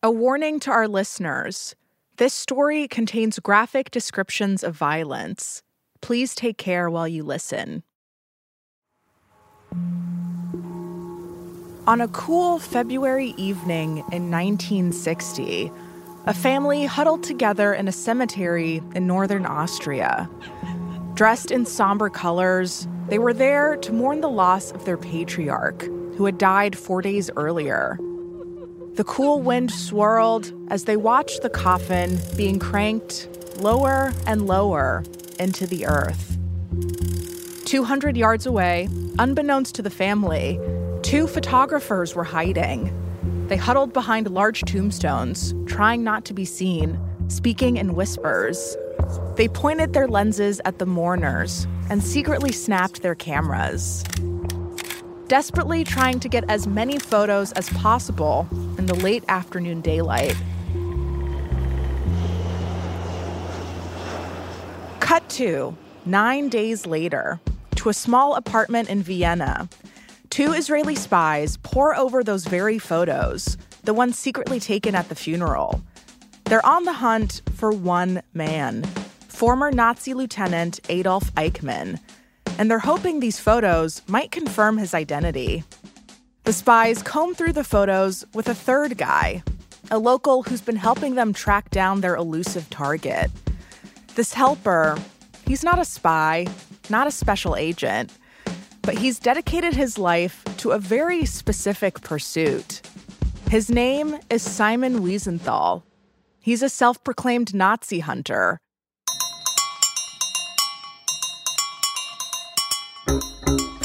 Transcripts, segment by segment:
A warning to our listeners this story contains graphic descriptions of violence. Please take care while you listen. On a cool February evening in 1960, a family huddled together in a cemetery in northern Austria. Dressed in somber colors, they were there to mourn the loss of their patriarch, who had died four days earlier. The cool wind swirled as they watched the coffin being cranked lower and lower into the earth. 200 yards away, unbeknownst to the family, two photographers were hiding. They huddled behind large tombstones, trying not to be seen, speaking in whispers. They pointed their lenses at the mourners and secretly snapped their cameras desperately trying to get as many photos as possible in the late afternoon daylight. Cut to nine days later to a small apartment in Vienna. Two Israeli spies pore over those very photos, the ones secretly taken at the funeral. They're on the hunt for one man, former Nazi Lieutenant Adolf Eichmann, and they're hoping these photos might confirm his identity. The spies comb through the photos with a third guy, a local who's been helping them track down their elusive target. This helper, he's not a spy, not a special agent, but he's dedicated his life to a very specific pursuit. His name is Simon Wiesenthal. He's a self proclaimed Nazi hunter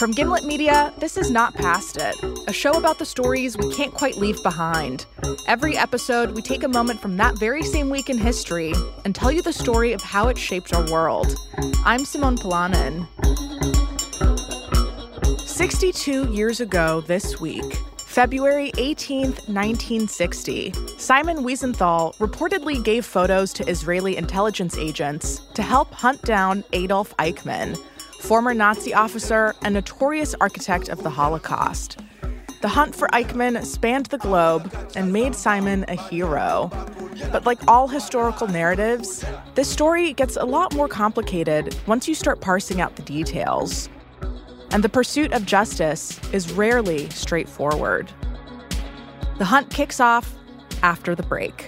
From Gimlet Media, this is Not Past It, a show about the stories we can't quite leave behind. Every episode, we take a moment from that very same week in history and tell you the story of how it shaped our world. I'm Simone Polanen. 62 years ago this week, February 18, 1960, Simon Wiesenthal reportedly gave photos to Israeli intelligence agents to help hunt down Adolf Eichmann former Nazi officer and notorious architect of the Holocaust. The hunt for Eichmann spanned the globe and made Simon a hero. But like all historical narratives, this story gets a lot more complicated once you start parsing out the details. And the pursuit of justice is rarely straightforward. The hunt kicks off after the break.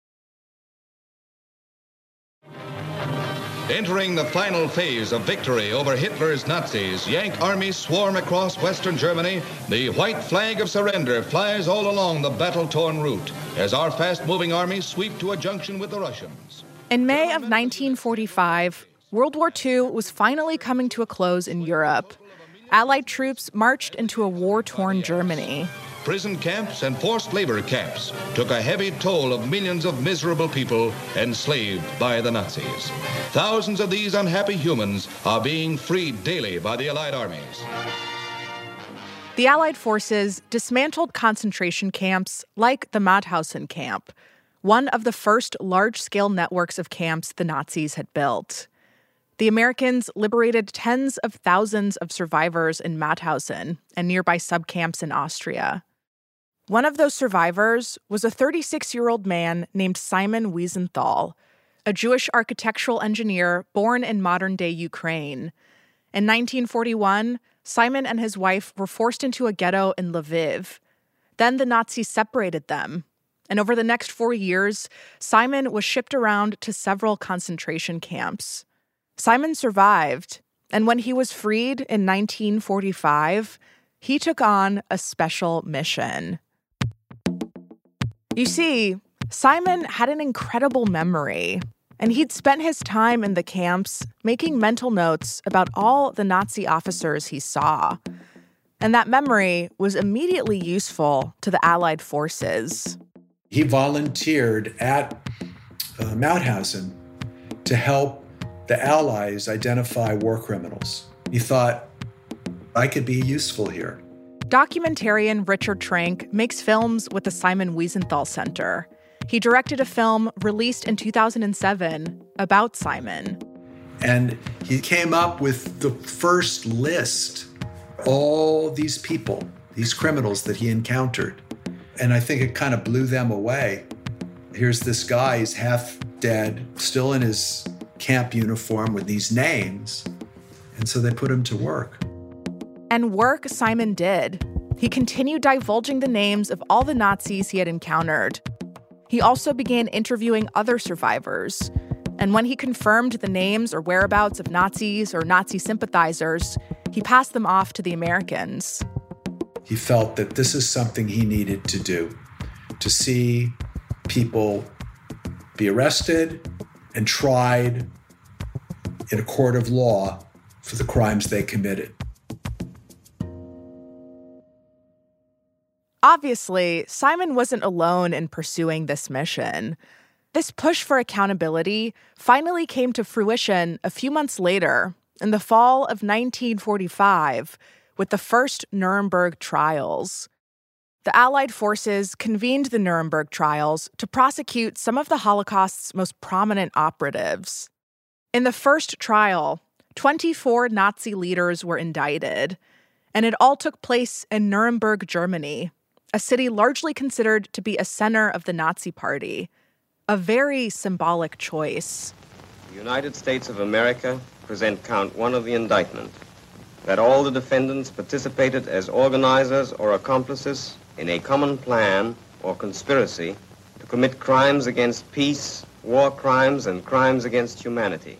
Entering the final phase of victory over Hitler's Nazis, Yank armies swarm across western Germany. The white flag of surrender flies all along the battle torn route as our fast moving armies sweep to a junction with the Russians. In May of 1945, World War II was finally coming to a close in Europe. Allied troops marched into a war torn Germany prison camps, and forced labor camps took a heavy toll of millions of miserable people enslaved by the Nazis. Thousands of these unhappy humans are being freed daily by the Allied armies. The Allied forces dismantled concentration camps like the Mauthausen camp, one of the first large scale networks of camps the Nazis had built. The Americans liberated tens of thousands of survivors in Mauthausen and nearby subcamps in Austria. One of those survivors was a 36 year old man named Simon Wiesenthal, a Jewish architectural engineer born in modern day Ukraine. In 1941, Simon and his wife were forced into a ghetto in Lviv. Then the Nazis separated them. And over the next four years, Simon was shipped around to several concentration camps. Simon survived, and when he was freed in 1945, he took on a special mission. You see, Simon had an incredible memory, and he'd spent his time in the camps making mental notes about all the Nazi officers he saw. And that memory was immediately useful to the Allied forces. He volunteered at uh, Mauthausen to help the Allies identify war criminals. He thought, I could be useful here. Documentarian Richard Trank makes films with the Simon Wiesenthal Center. He directed a film released in 2007 about Simon. And he came up with the first list all these people, these criminals that he encountered. And I think it kind of blew them away. Here's this guy, he's half dead, still in his camp uniform with these names. And so they put him to work. And work Simon did. He continued divulging the names of all the Nazis he had encountered. He also began interviewing other survivors. And when he confirmed the names or whereabouts of Nazis or Nazi sympathizers, he passed them off to the Americans. He felt that this is something he needed to do to see people be arrested and tried in a court of law for the crimes they committed. Obviously, Simon wasn't alone in pursuing this mission. This push for accountability finally came to fruition a few months later, in the fall of 1945, with the first Nuremberg trials. The Allied forces convened the Nuremberg trials to prosecute some of the Holocaust's most prominent operatives. In the first trial, 24 Nazi leaders were indicted, and it all took place in Nuremberg, Germany, a city largely considered to be a center of the Nazi Party. A very symbolic choice. The United States of America present count one of the indictment that all the defendants participated as organizers or accomplices in a common plan or conspiracy to commit crimes against peace, war crimes, and crimes against humanity.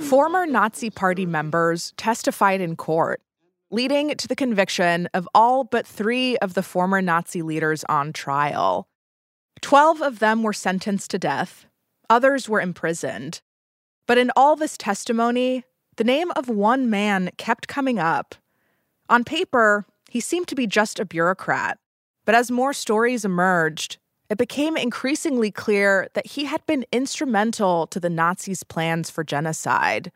Former Nazi Party members testified in court leading to the conviction of all but three of the former Nazi leaders on trial. Twelve of them were sentenced to death, others were imprisoned. But in all this testimony, the name of one man kept coming up. On paper, he seemed to be just a bureaucrat, but as more stories emerged, it became increasingly clear that he had been instrumental to the Nazis' plans for genocide.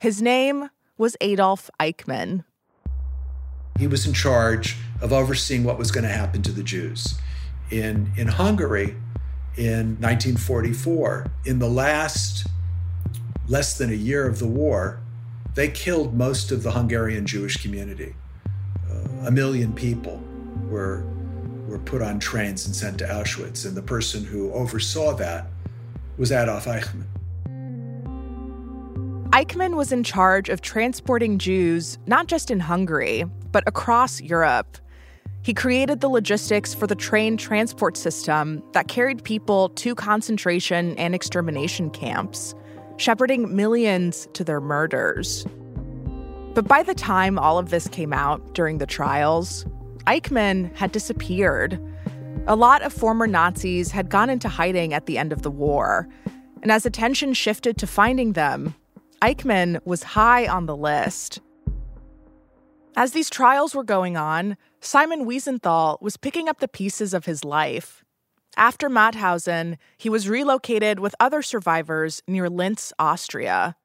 His name was Adolf Eichmann. He was in charge of overseeing what was going to happen to the Jews. In, in Hungary, in 1944, in the last less than a year of the war, they killed most of the Hungarian Jewish community. Uh, a million people were, were put on trains and sent to Auschwitz, and the person who oversaw that was Adolf Eichmann. Eichmann was in charge of transporting Jews not just in Hungary, but across Europe. He created the logistics for the train transport system that carried people to concentration and extermination camps, shepherding millions to their murders. But by the time all of this came out during the trials, Eichmann had disappeared. A lot of former Nazis had gone into hiding at the end of the war, and as attention shifted to finding them, Eichmann was high on the list. As these trials were going on, Simon Wiesenthal was picking up the pieces of his life. After Mauthausen, he was relocated with other survivors near Linz, Austria.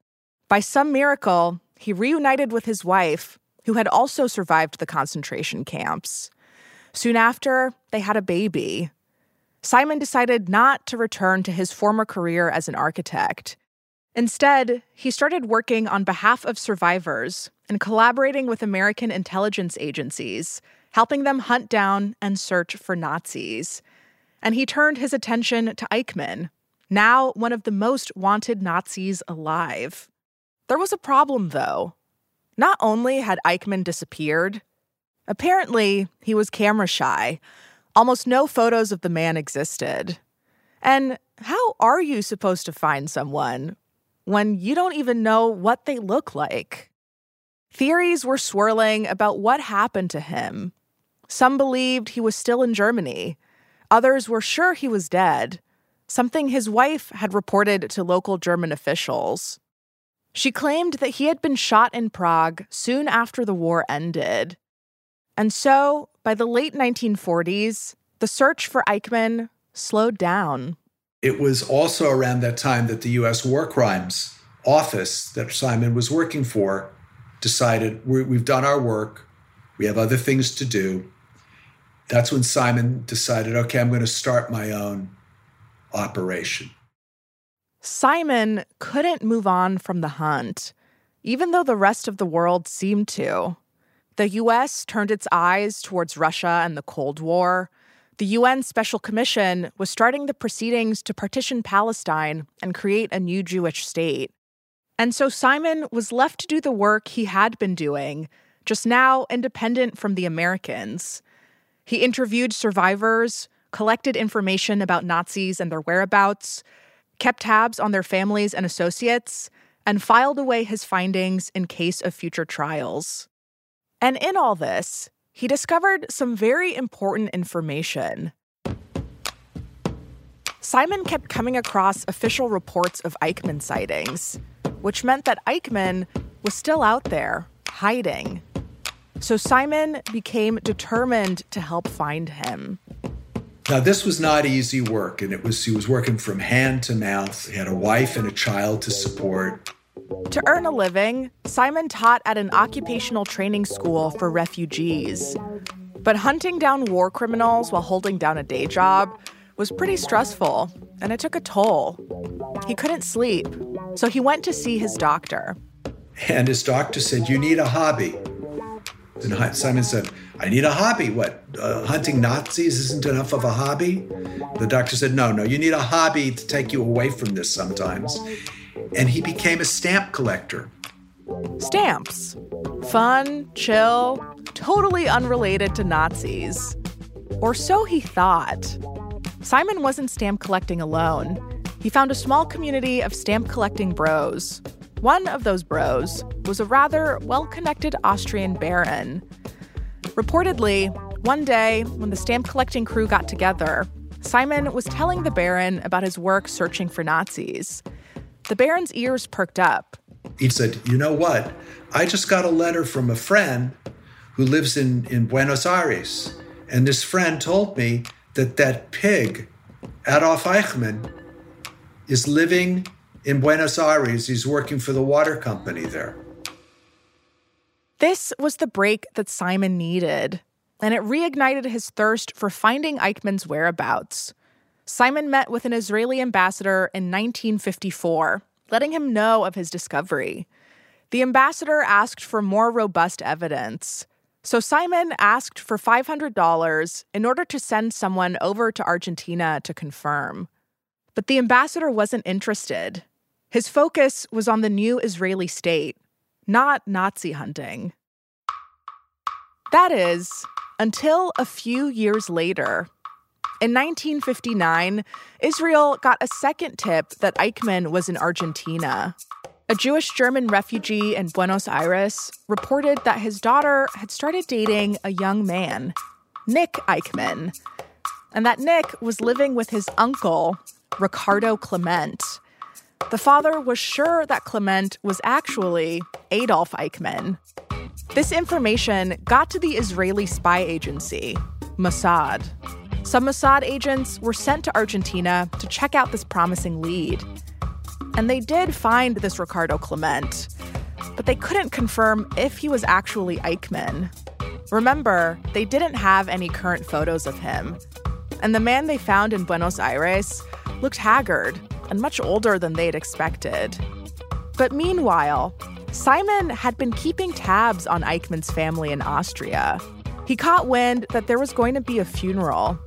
By some miracle, he reunited with his wife, who had also survived the concentration camps. Soon after, they had a baby. Simon decided not to return to his former career as an architect. Instead, he started working on behalf of survivors and collaborating with American intelligence agencies, helping them hunt down and search for Nazis. And he turned his attention to Eichmann, now one of the most wanted Nazis alive. There was a problem, though. Not only had Eichmann disappeared, Apparently, he was camera shy. Almost no photos of the man existed. And how are you supposed to find someone when you don't even know what they look like? Theories were swirling about what happened to him. Some believed he was still in Germany. Others were sure he was dead, something his wife had reported to local German officials. She claimed that he had been shot in Prague soon after the war ended. And so, by the late 1940s, the search for Eichmann slowed down. It was also around that time that the U.S. War Crimes Office that Simon was working for decided we've done our work, we have other things to do. That's when Simon decided, okay, I'm going to start my own operation. Simon couldn't move on from the hunt, even though the rest of the world seemed to. The US turned its eyes towards Russia and the Cold War. The UN Special Commission was starting the proceedings to partition Palestine and create a new Jewish state. And so Simon was left to do the work he had been doing, just now independent from the Americans. He interviewed survivors, collected information about Nazis and their whereabouts, kept tabs on their families and associates, and filed away his findings in case of future trials. And in all this, he discovered some very important information. Simon kept coming across official reports of Eichmann sightings, which meant that Eichmann was still out there, hiding. So Simon became determined to help find him. Now, this was not easy work, and it was he was working from hand to mouth. He had a wife and a child to support. To earn a living, Simon taught at an occupational training school for refugees. But hunting down war criminals while holding down a day job was pretty stressful, and it took a toll. He couldn't sleep, so he went to see his doctor. And his doctor said, You need a hobby. And Simon said, I need a hobby. What? Uh, hunting Nazis isn't enough of a hobby? The doctor said, No, no, you need a hobby to take you away from this sometimes. And he became a stamp collector. Stamps. Fun, chill, totally unrelated to Nazis. Or so he thought. Simon wasn't stamp collecting alone. He found a small community of stamp collecting bros. One of those bros was a rather well connected Austrian baron Reportedly, one day when the stamp collecting crew got together, Simon was telling the Baron about his work searching for Nazis. The Baron's ears perked up. He said, You know what? I just got a letter from a friend who lives in, in Buenos Aires. And this friend told me that that pig, Adolf Eichmann, is living in Buenos Aires. He's working for the water company there. This was the break that Simon needed, and it reignited his thirst for finding Eichmann's whereabouts. Simon met with an Israeli ambassador in 1954, letting him know of his discovery. The ambassador asked for more robust evidence. So Simon asked for $500 in order to send someone over to Argentina to confirm. But the ambassador wasn't interested. His focus was on the new Israeli state, not Nazi hunting. That is, until a few years later. In 1959, Israel got a second tip that Eichmann was in Argentina. A Jewish German refugee in Buenos Aires reported that his daughter had started dating a young man, Nick Eichmann, and that Nick was living with his uncle, Ricardo Klement. The father was sure that Klement was actually Adolf Eichmann. This information got to the Israeli spy agency, Mossad. Some Mossad agents were sent to Argentina to check out this promising lead. And they did find this Ricardo Klement, but they couldn't confirm if he was actually Eichmann. Remember, they didn't have any current photos of him. And the man they found in Buenos Aires looked haggard and much older than they'd expected. But meanwhile, Simon had been keeping tabs on Eichmann's family in Austria. He caught wind that there was going to be a funeral,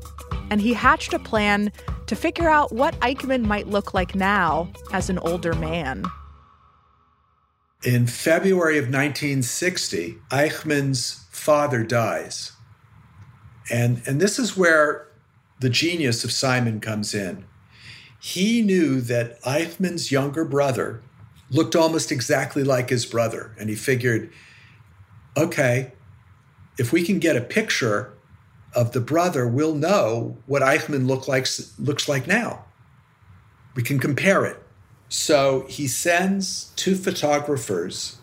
and he hatched a plan to figure out what Eichmann might look like now as an older man. In February of 1960, Eichmann's father dies. And, and this is where the genius of Simon comes in. He knew that Eichmann's younger brother looked almost exactly like his brother. And he figured, okay, if we can get a picture of the brother, we'll know what Eichmann look like, looks like now. We can compare it. So he sends two photographers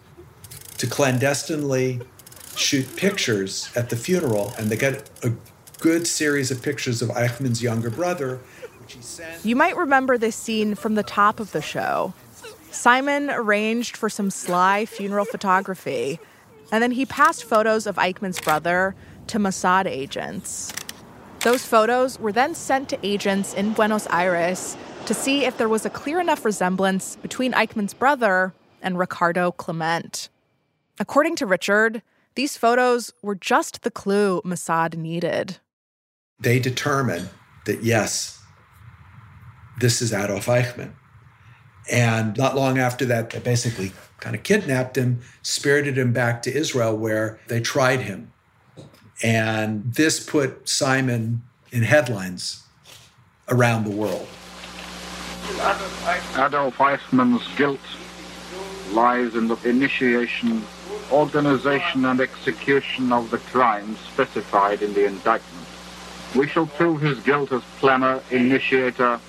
to clandestinely shoot pictures at the funeral, and they get a good series of pictures of Eichmann's younger brother. You might remember this scene from the top of the show. Simon arranged for some sly funeral photography, and then he passed photos of Eichmann's brother to Mossad agents. Those photos were then sent to agents in Buenos Aires to see if there was a clear enough resemblance between Eichmann's brother and Ricardo Klement. According to Richard, these photos were just the clue Mossad needed. They determined that yes, this is Adolf Eichmann. And not long after that, they basically kind of kidnapped him, spirited him back to Israel, where they tried him. And this put Simon in headlines around the world. Adolf Eichmann's guilt lies in the initiation, organization, and execution of the crimes specified in the indictment. We shall prove his guilt as planner, initiator,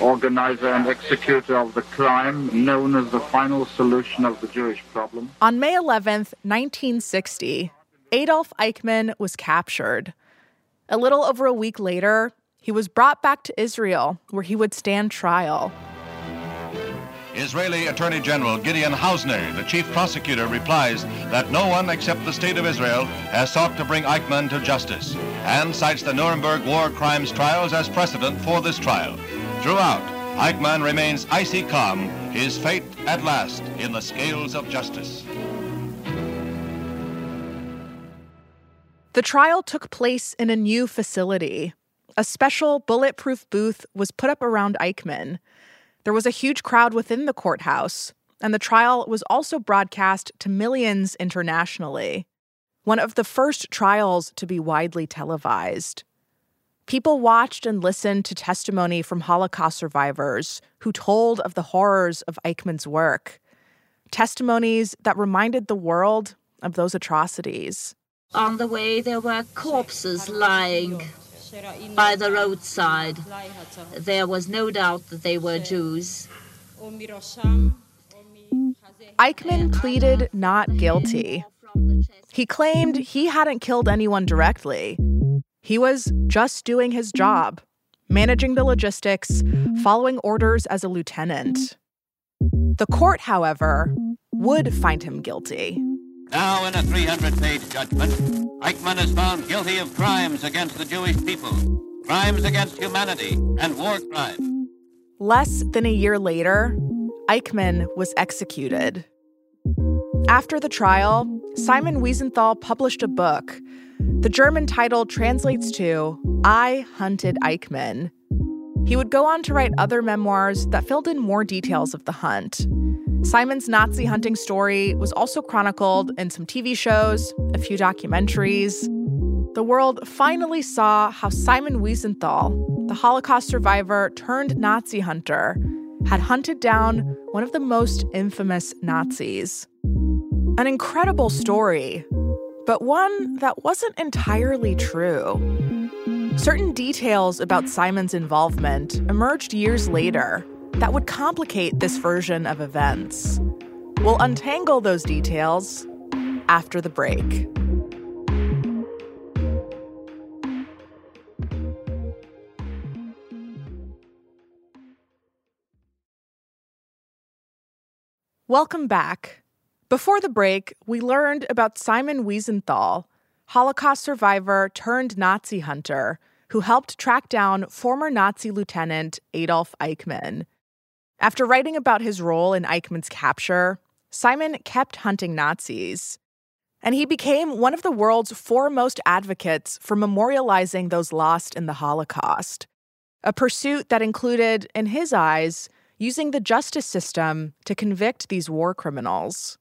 organizer, and executor of the crime known as the final solution of the Jewish problem. On May 11th, 1960, Adolf Eichmann was captured. A little over a week later, he was brought back to Israel, where he would stand trial. Israeli Attorney General Gideon Hausner, the chief prosecutor, replies that no one except the State of Israel has sought to bring Eichmann to justice and cites the Nuremberg war crimes trials as precedent for this trial. Throughout, Eichmann remains icy calm, his fate at last in the scales of justice. The trial took place in a new facility, a special bulletproof booth was put up around Eichmann. There was a huge crowd within the courthouse, and the trial was also broadcast to millions internationally. One of the first trials to be widely televised. People watched and listened to testimony from Holocaust survivors who told of the horrors of Eichmann's work. Testimonies that reminded the world of those atrocities. On the way, there were corpses lying by the roadside. There was no doubt that they were Jews. Eichmann pleaded not guilty. He claimed he hadn't killed anyone directly. He was just doing his job, managing the logistics, following orders as a lieutenant. The court, however, would find him guilty. Now, in a 300 page judgment, Eichmann is found guilty of crimes against the Jewish people, crimes against humanity, and war crimes. Less than a year later, Eichmann was executed. After the trial, Simon Wiesenthal published a book. The German title translates to I Hunted Eichmann. He would go on to write other memoirs that filled in more details of the hunt. Simon's Nazi hunting story was also chronicled in some TV shows, a few documentaries. The world finally saw how Simon Wiesenthal, the Holocaust survivor turned Nazi hunter, had hunted down one of the most infamous Nazis. An incredible story, but one that wasn't entirely true. Certain details about Simon's involvement emerged years later that would complicate this version of events. We'll untangle those details after the break. Welcome back. Before the break, we learned about Simon Wiesenthal, Holocaust survivor turned Nazi hunter who helped track down former Nazi Lieutenant Adolf Eichmann. After writing about his role in Eichmann's capture, Simon kept hunting Nazis. And he became one of the world's foremost advocates for memorializing those lost in the Holocaust, a pursuit that included, in his eyes, using the justice system to convict these war criminals.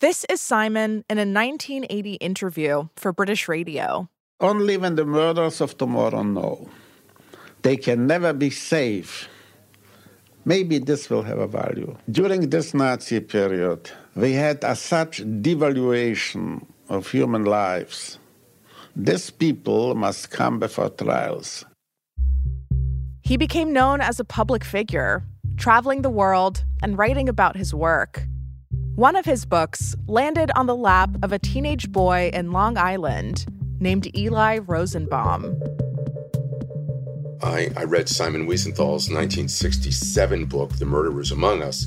This is Simon in a 1980 interview for British radio. Only when the murderers of tomorrow know they can never be safe, maybe this will have a value. During this Nazi period, we had a such devaluation of human lives. These people must come before trials. He became known as a public figure, traveling the world and writing about his work. One of his books landed on the lap of a teenage boy in Long Island named Eli Rosenbaum. I, I read Simon Wiesenthal's 1967 book, The Murderers Among Us,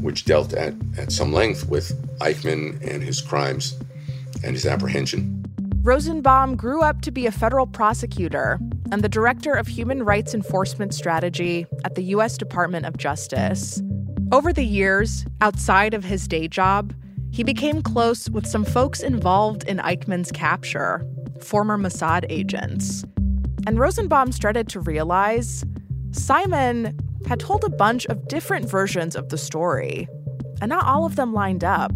which dealt at, at some length with Eichmann and his crimes and his apprehension. Rosenbaum grew up to be a federal prosecutor and the director of human rights enforcement strategy at the U.S. Department of Justice. Over the years, outside of his day job, he became close with some folks involved in Eichmann's capture, former Mossad agents. And Rosenbaum started to realize Simon had told a bunch of different versions of the story, and not all of them lined up.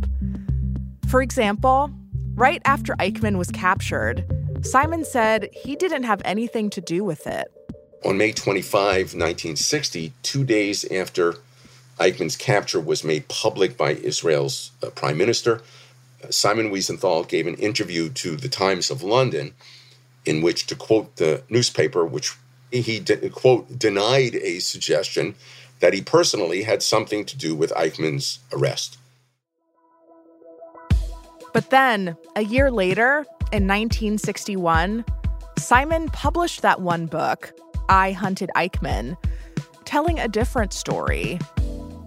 For example, right after Eichmann was captured, Simon said he didn't have anything to do with it. On May 25, 1960, two days after Eichmann's capture was made public by Israel's uh, prime minister, uh, Simon Wiesenthal gave an interview to the Times of London in which, to quote the newspaper, which he, de- quote, denied a suggestion that he personally had something to do with Eichmann's arrest. But then, a year later, in 1961, Simon published that one book, I Hunted Eichmann, telling a different story.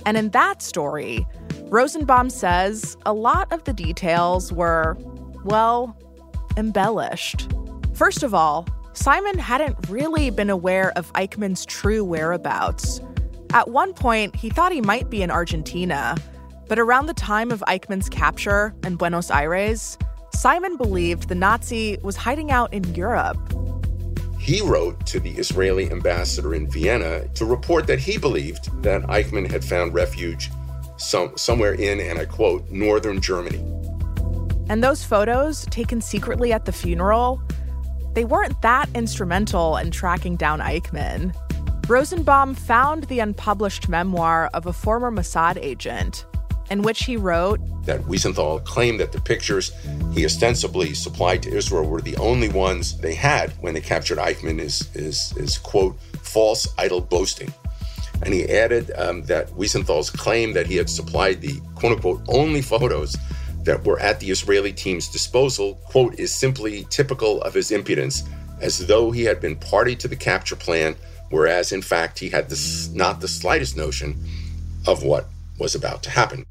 And in that story, Rosenbaum says a lot of the details were, well, embellished. First of all, Simon hadn't really been aware of Eichmann's true whereabouts. At one point, he thought he might be in Argentina, but around the time of Eichmann's capture in Buenos Aires, Simon believed the Nazi was hiding out in Europe. He wrote to the Israeli ambassador in Vienna to report that he believed that Eichmann had found refuge some, somewhere in, and I quote, northern Germany. And those photos, taken secretly at the funeral, they weren't that instrumental in tracking down Eichmann. Rosenbaum found the unpublished memoir of a former Mossad agent in which he wrote that Wiesenthal claimed that the pictures he ostensibly supplied to Israel were the only ones they had when they captured Eichmann is, is, is quote, false idle boasting. And he added um, that Wiesenthal's claim that he had supplied the quote unquote only photos that were at the Israeli team's disposal, quote, is simply typical of his impudence, as though he had been party to the capture plan, whereas in fact he had this, not the slightest notion of what was about to happen.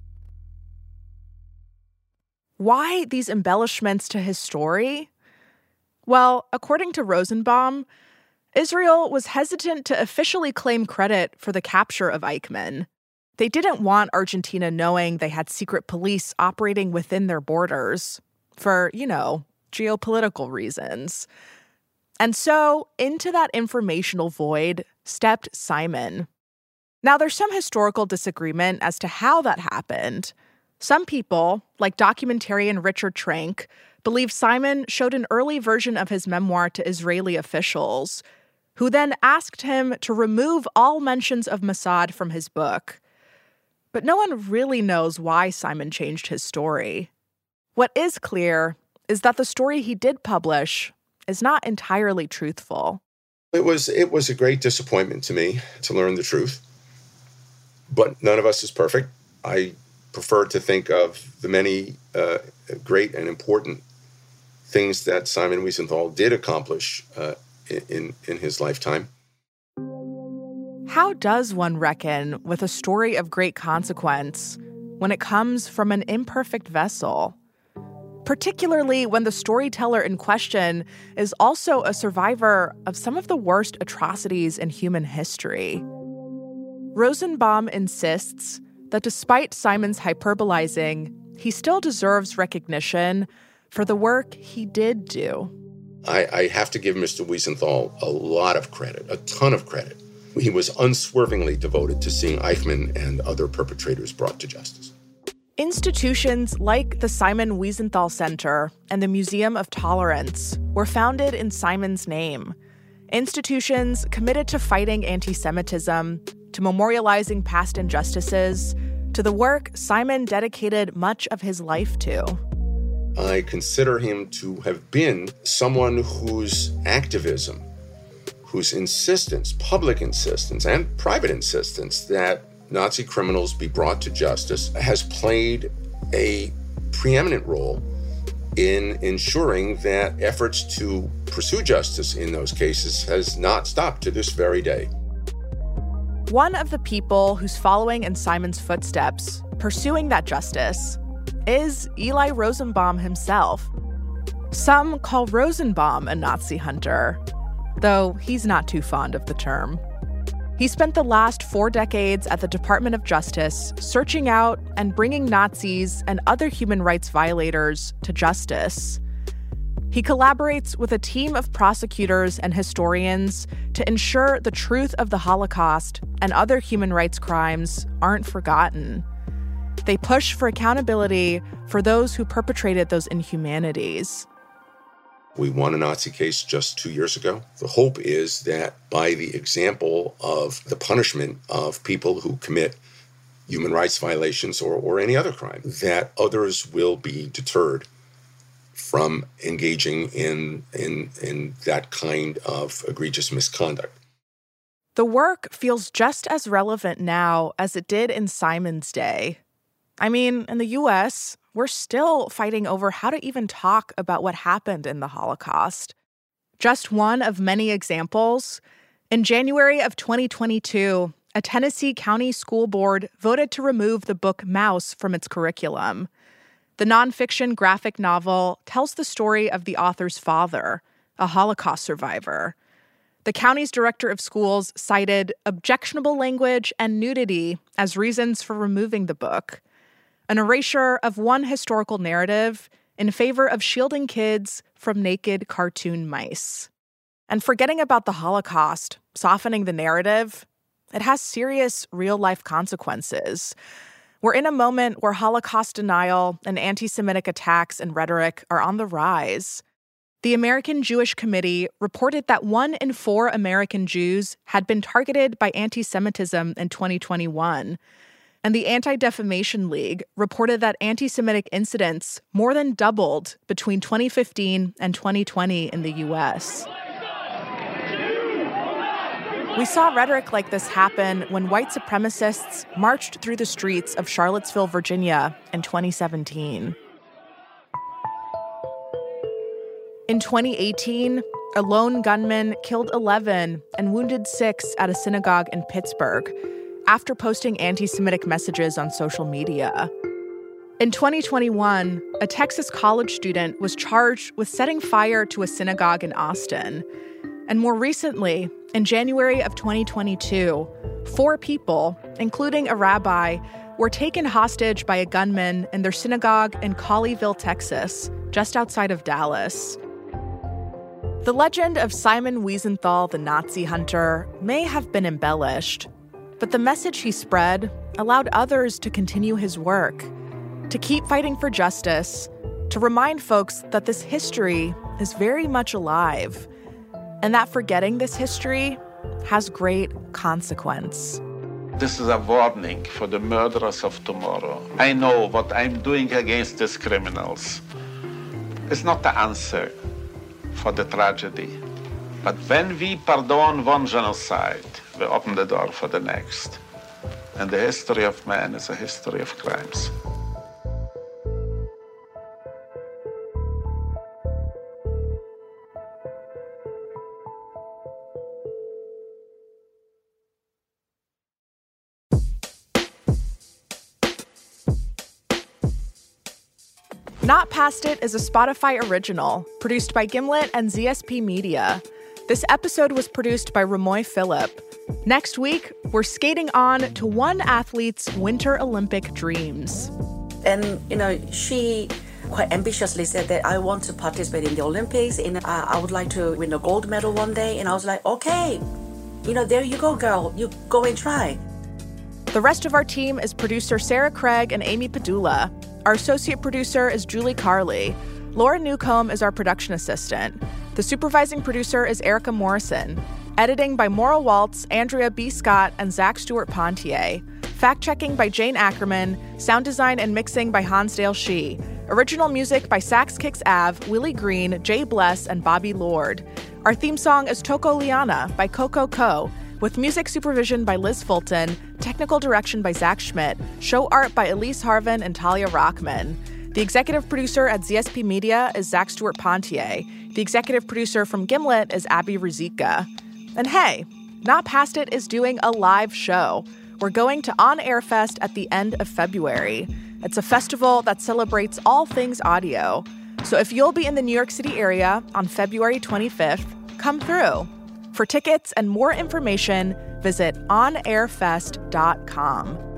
Why these embellishments to his story? Well, according to Rosenbaum, Israel was hesitant to officially claim credit for the capture of Eichmann. They didn't want Argentina knowing they had secret police operating within their borders for, you know, geopolitical reasons. And so, into that informational void stepped Simon. Now, there's some historical disagreement as to how that happened. Some people, like documentarian Richard Trank, believe Simon showed an early version of his memoir to Israeli officials, who then asked him to remove all mentions of Mossad from his book. But no one really knows why Simon changed his story. What is clear is that the story he did publish is not entirely truthful. It was it was a great disappointment to me to learn the truth. But none of us is perfect. I prefer to think of the many uh, great and important things that Simon Wiesenthal did accomplish uh, in, in his lifetime. How does one reckon with a story of great consequence when it comes from an imperfect vessel? Particularly when the storyteller in question is also a survivor of some of the worst atrocities in human history. Rosenbaum insists that despite Simon's hyperbolizing, he still deserves recognition for the work he did do. I, I have to give Mr. Wiesenthal a lot of credit, a ton of credit. He was unswervingly devoted to seeing Eichmann and other perpetrators brought to justice. Institutions like the Simon Wiesenthal Center and the Museum of Tolerance were founded in Simon's name. Institutions committed to fighting anti Semitism, to memorializing past injustices, to the work Simon dedicated much of his life to. I consider him to have been someone whose activism, whose insistence, public insistence, and private insistence that Nazi criminals be brought to justice has played a preeminent role in ensuring that efforts to pursue justice in those cases has not stopped to this very day. One of the people who's following in Simon's footsteps, pursuing that justice, is Eli Rosenbaum himself. Some call Rosenbaum a Nazi hunter, though he's not too fond of the term. He spent the last four decades at the Department of Justice searching out and bringing Nazis and other human rights violators to justice. He collaborates with a team of prosecutors and historians to ensure the truth of the Holocaust and other human rights crimes aren't forgotten. They push for accountability for those who perpetrated those inhumanities. We won a Nazi case just two years ago. The hope is that by the example of the punishment of people who commit human rights violations or, or any other crime, that others will be deterred from engaging in, in, in that kind of egregious misconduct. The work feels just as relevant now as it did in Simon's day. I mean, in the US, we're still fighting over how to even talk about what happened in the Holocaust. Just one of many examples. In January of 2022, a Tennessee county school board voted to remove the book Maus from its curriculum. The nonfiction graphic novel tells the story of the author's father, a Holocaust survivor. The county's director of schools cited objectionable language and nudity as reasons for removing the book an erasure of one historical narrative in favor of shielding kids from naked cartoon mice. And forgetting about the Holocaust, softening the narrative, it has serious real life consequences. We're in a moment where Holocaust denial and anti Semitic attacks and rhetoric are on the rise. The American Jewish Committee reported that one in four American Jews had been targeted by anti Semitism in 2021 and the Anti Defamation League reported that anti Semitic incidents more than doubled between 2015 and 2020 in the US. We saw rhetoric like this happen when white supremacists marched through the streets of Charlottesville, Virginia in 2017. In 2018, a lone gunman killed 11 and wounded six at a synagogue in Pittsburgh after posting anti Semitic messages on social media. In 2021, a Texas college student was charged with setting fire to a synagogue in Austin. And more recently, in January of 2022, four people, including a rabbi, were taken hostage by a gunman in their synagogue in Colleyville, Texas, just outside of Dallas. The legend of Simon Wiesenthal, the Nazi hunter, may have been embellished, but the message he spread allowed others to continue his work, to keep fighting for justice, to remind folks that this history is very much alive, and that forgetting this history has great consequence. This is a warning for the murderers of tomorrow. I know what I'm doing against these criminals It's not the answer for the tragedy. But when we pardon one genocide, we open the door for the next. And the history of man is a history of crimes. Not Past It is a Spotify original, produced by Gimlet and ZSP Media. This episode was produced by Ramoy Phillip. Next week, we're skating on to one athlete's Winter Olympic dreams. And, you know, she quite ambitiously said that I want to participate in the Olympics and uh, I would like to win a gold medal one day. And I was like, okay, you know, there you go, girl. You go and try. The rest of our team is producer Sarah Craig and Amy Padula. Our associate producer is Julie Carley. Laura Newcomb is our production assistant. The supervising producer is Erica Morrison. Editing by Maura Walz, Andrea B. Scott, and Zach Stewart Pontier. Fact checking by Jane Ackerman. Sound design and mixing by Hansdale Hsu. Original music by Sax Kicks Av, Willie Green, Jay Bless, and Bobby Lord. Our theme song is Toko Liana by Coco Co with music supervision by Liz Fulton, technical direction by Zach Schmidt, show art by Elise Harvin and Talia Rockman. The executive producer at ZSP Media is Zach Stewart Pontier. The executive producer from Gimlet is Abby Rizika. And hey, Not Past It is doing a live show. We're going to On Air Fest at the end of February. It's a festival that celebrates all things audio. So if you'll be in the New York City area on February 25th, come through. For tickets and more information, visit onairfest.com.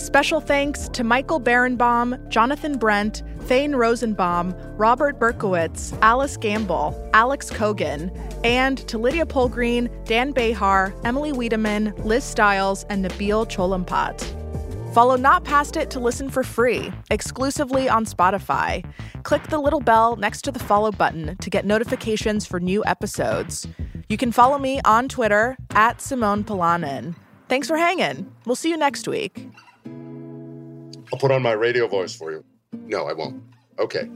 Special thanks to Michael Berenbaum, Jonathan Brent, Thane Rosenbaum, Robert Berkowitz, Alice Gamble, Alex Kogan, and to Lydia Polgreen, Dan Behar, Emily Wiedemann, Liz Stiles, and Nabil Cholampat. Follow Not Past It to listen for free, exclusively on Spotify. Click the little bell next to the follow button to get notifications for new episodes. You can follow me on Twitter at Simone Polanen. Thanks for hanging. We'll see you next week. I'll put on my radio voice for you. No, I won't. Okay.